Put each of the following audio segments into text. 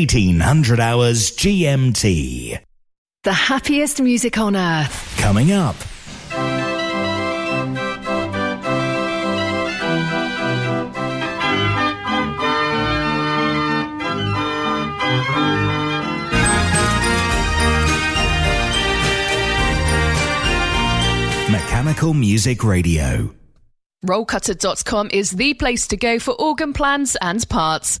It's 1800 hours GMT. The happiest music on earth. Coming up. Mechanical Music Radio. Rollcutter.com is the place to go for organ plans and parts.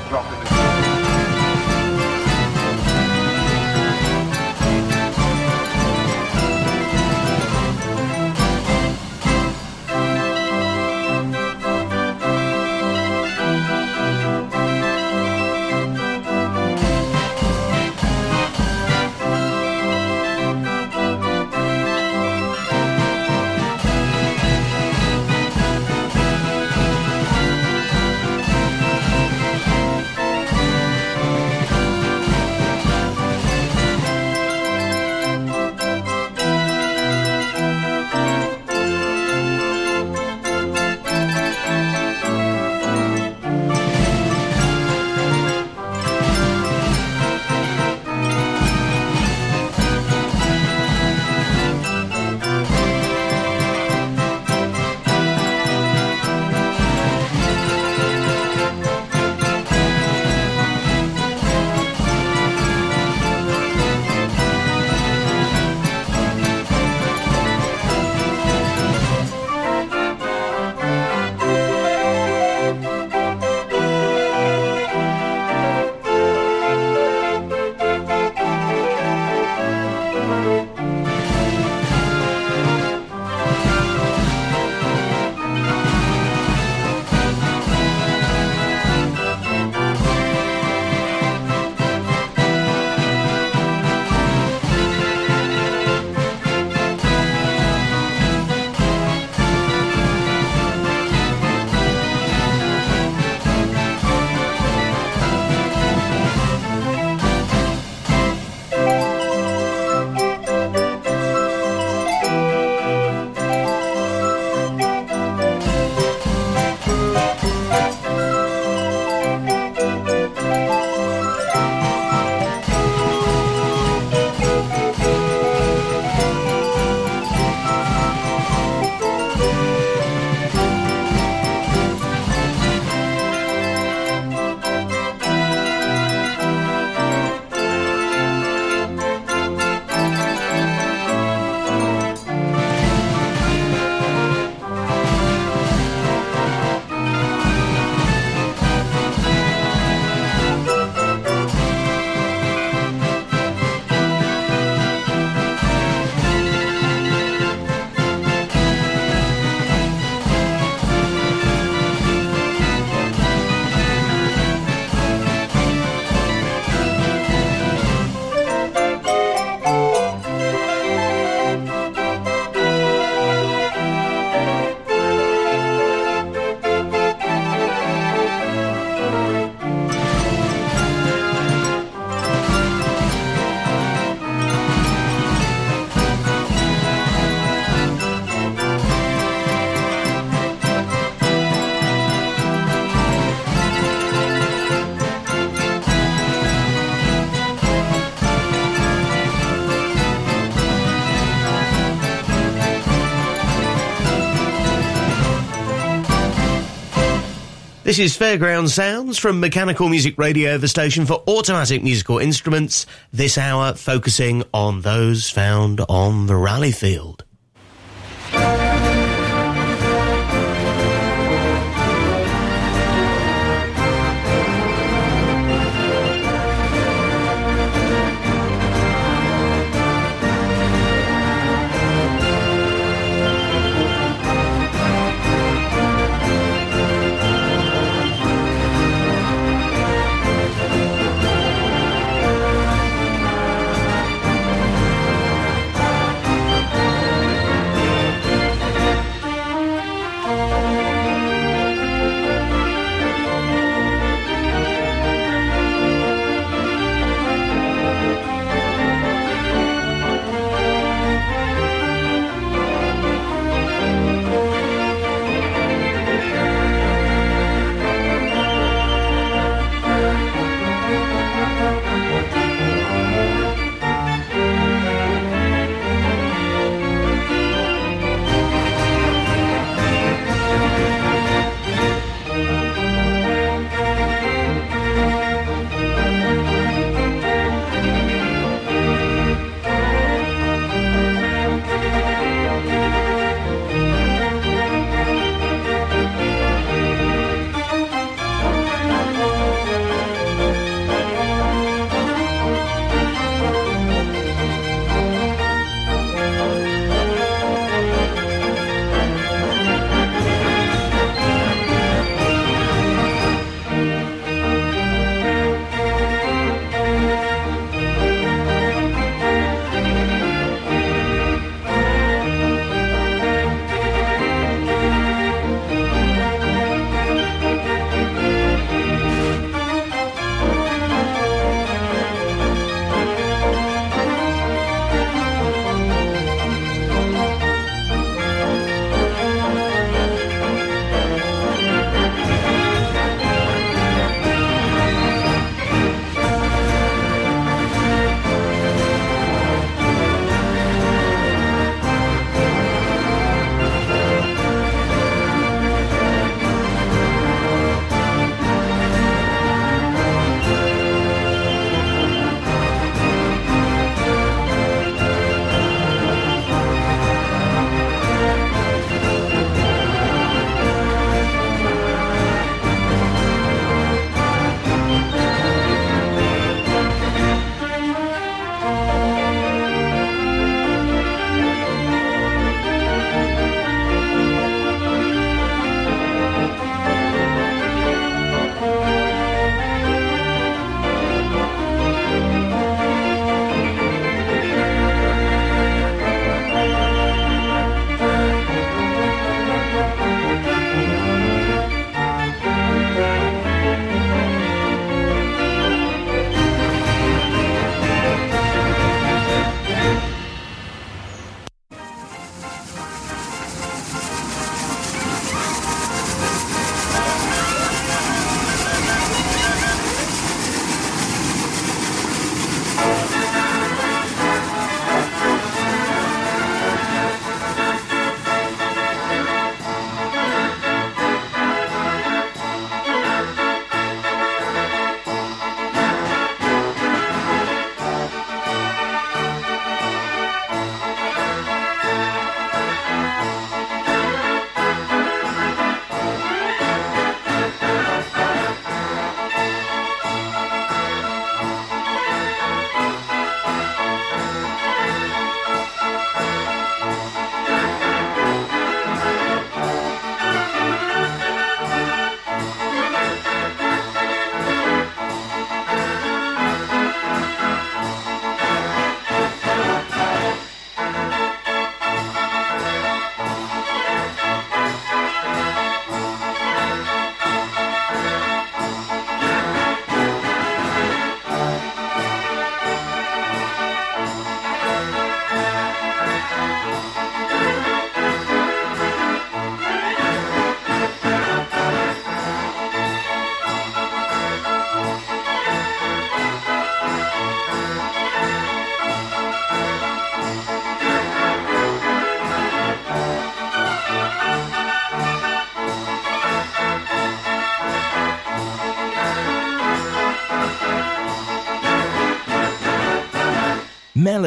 This is Fairground Sounds from Mechanical Music Radio, the station for automatic musical instruments. This hour focusing on those found on the rally field.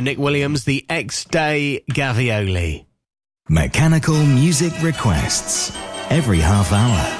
By Nick Williams, the X Day Gavioli. Mechanical music requests every half hour.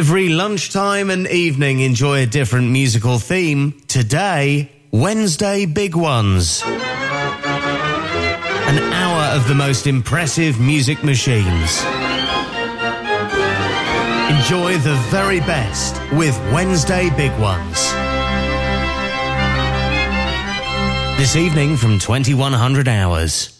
Every lunchtime and evening, enjoy a different musical theme. Today, Wednesday Big Ones. An hour of the most impressive music machines. Enjoy the very best with Wednesday Big Ones. This evening from 2100 hours.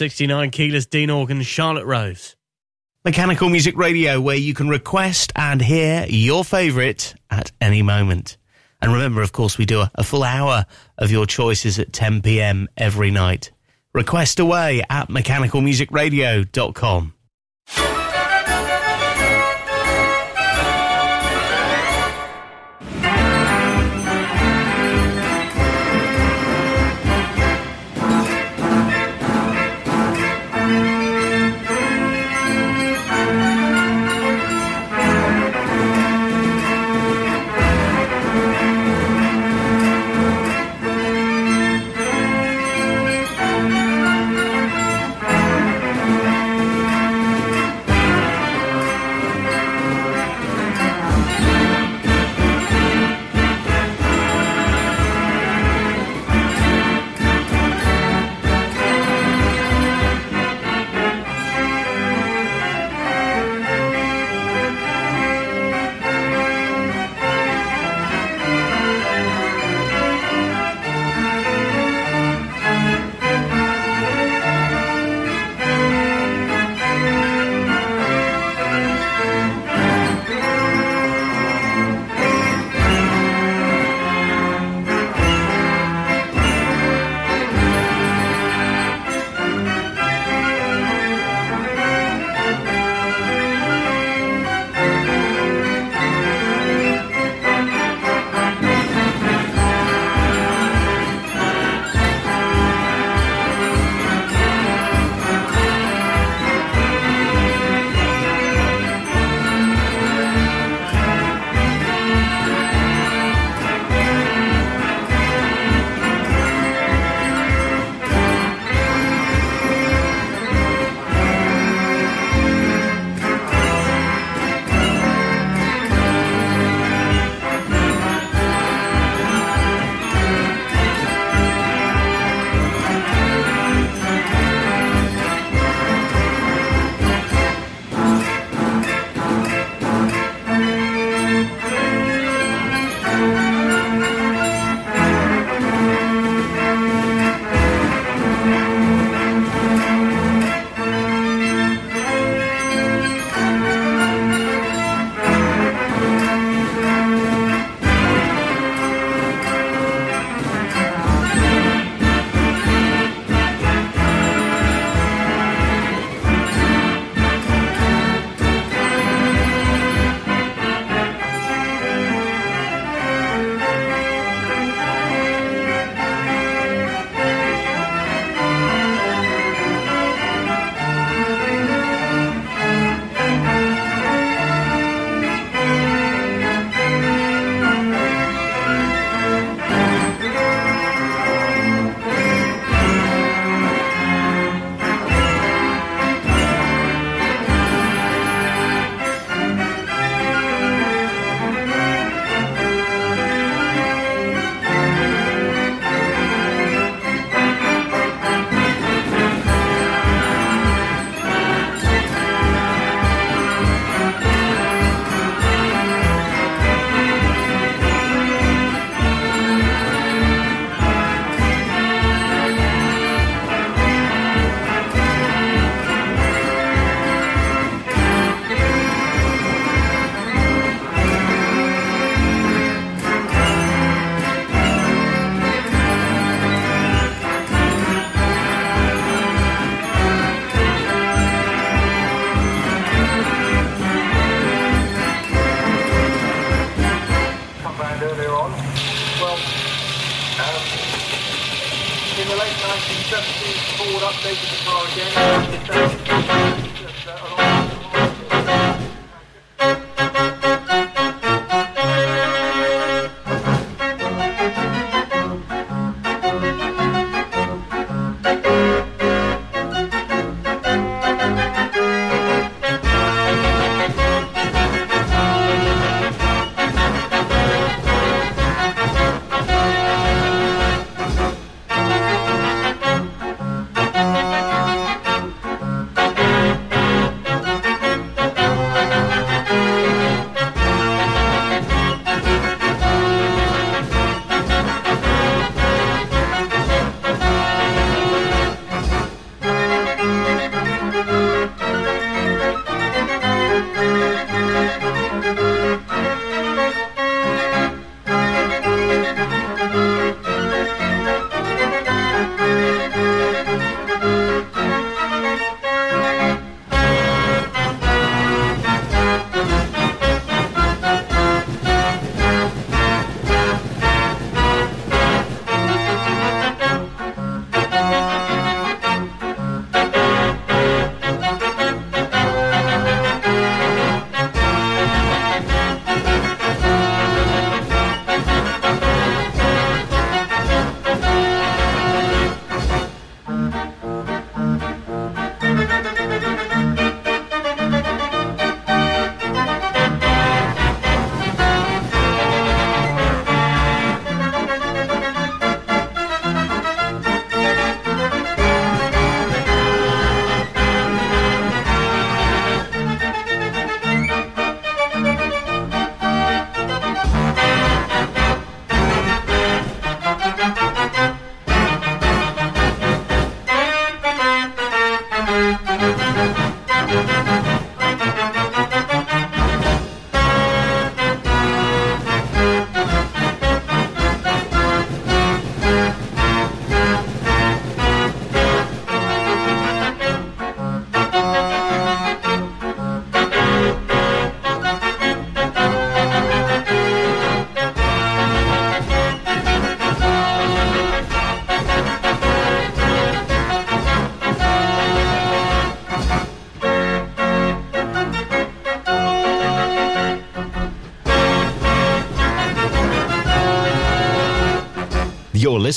69 keyless Dean Organ Charlotte Rose. Mechanical Music Radio, where you can request and hear your favourite at any moment. And remember, of course, we do a, a full hour of your choices at 10 pm every night. Request away at mechanicalmusicradio.com.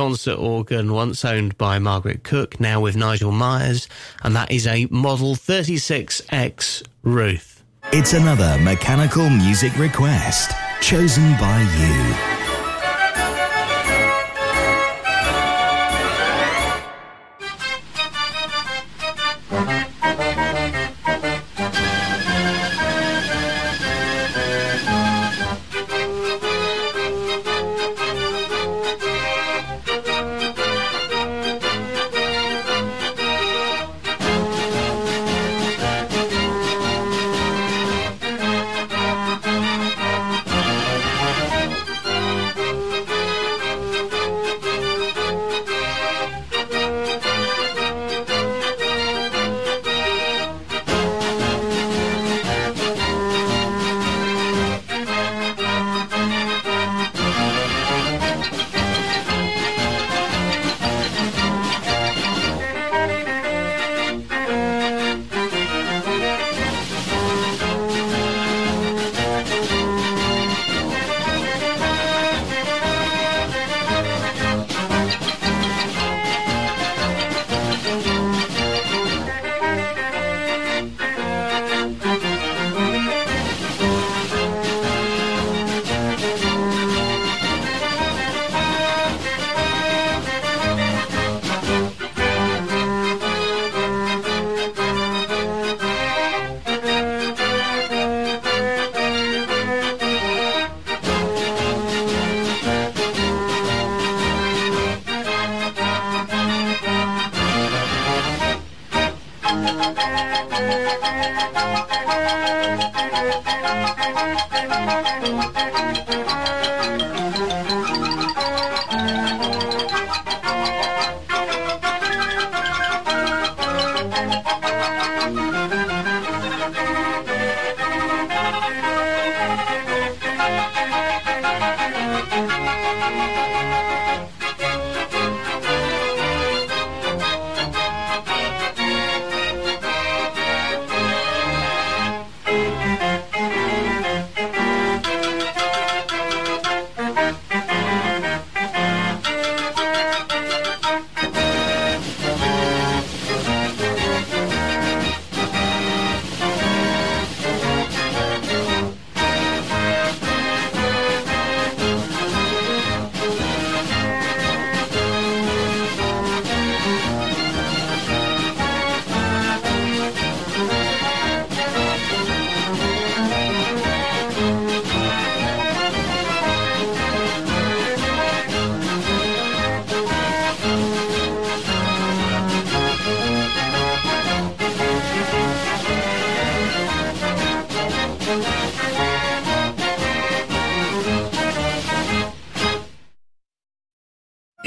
Concert organ, once owned by Margaret Cook, now with Nigel Myers, and that is a Model 36X Ruth. It's another mechanical music request chosen by you.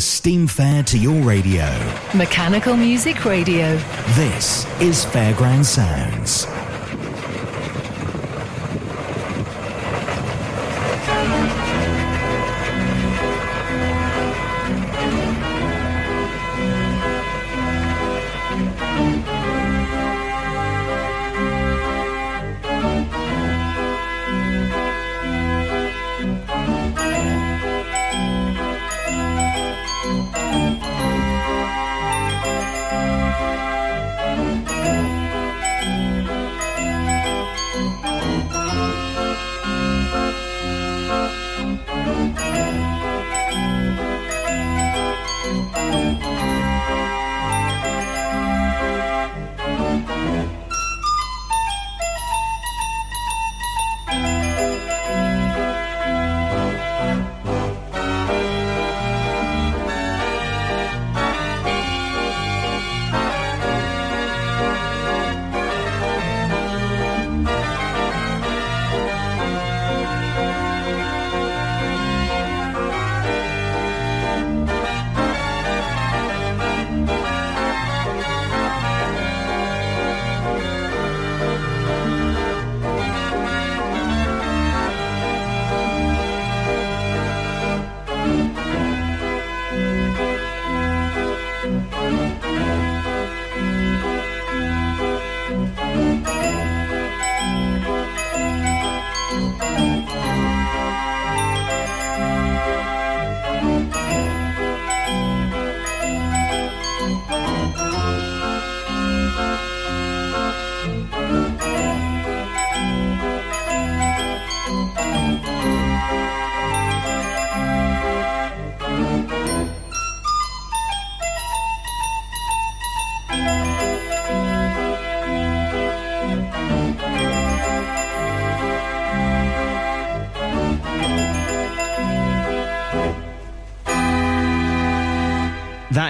Steam fair to your radio. Mechanical Music Radio. This is Fairground Sounds.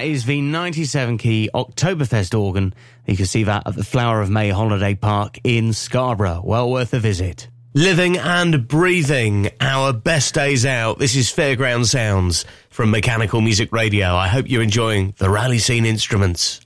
Is the 97 key Oktoberfest organ. You can see that at the Flower of May Holiday Park in Scarborough. Well worth a visit. Living and breathing, our best days out. This is Fairground Sounds from Mechanical Music Radio. I hope you're enjoying the rally scene instruments.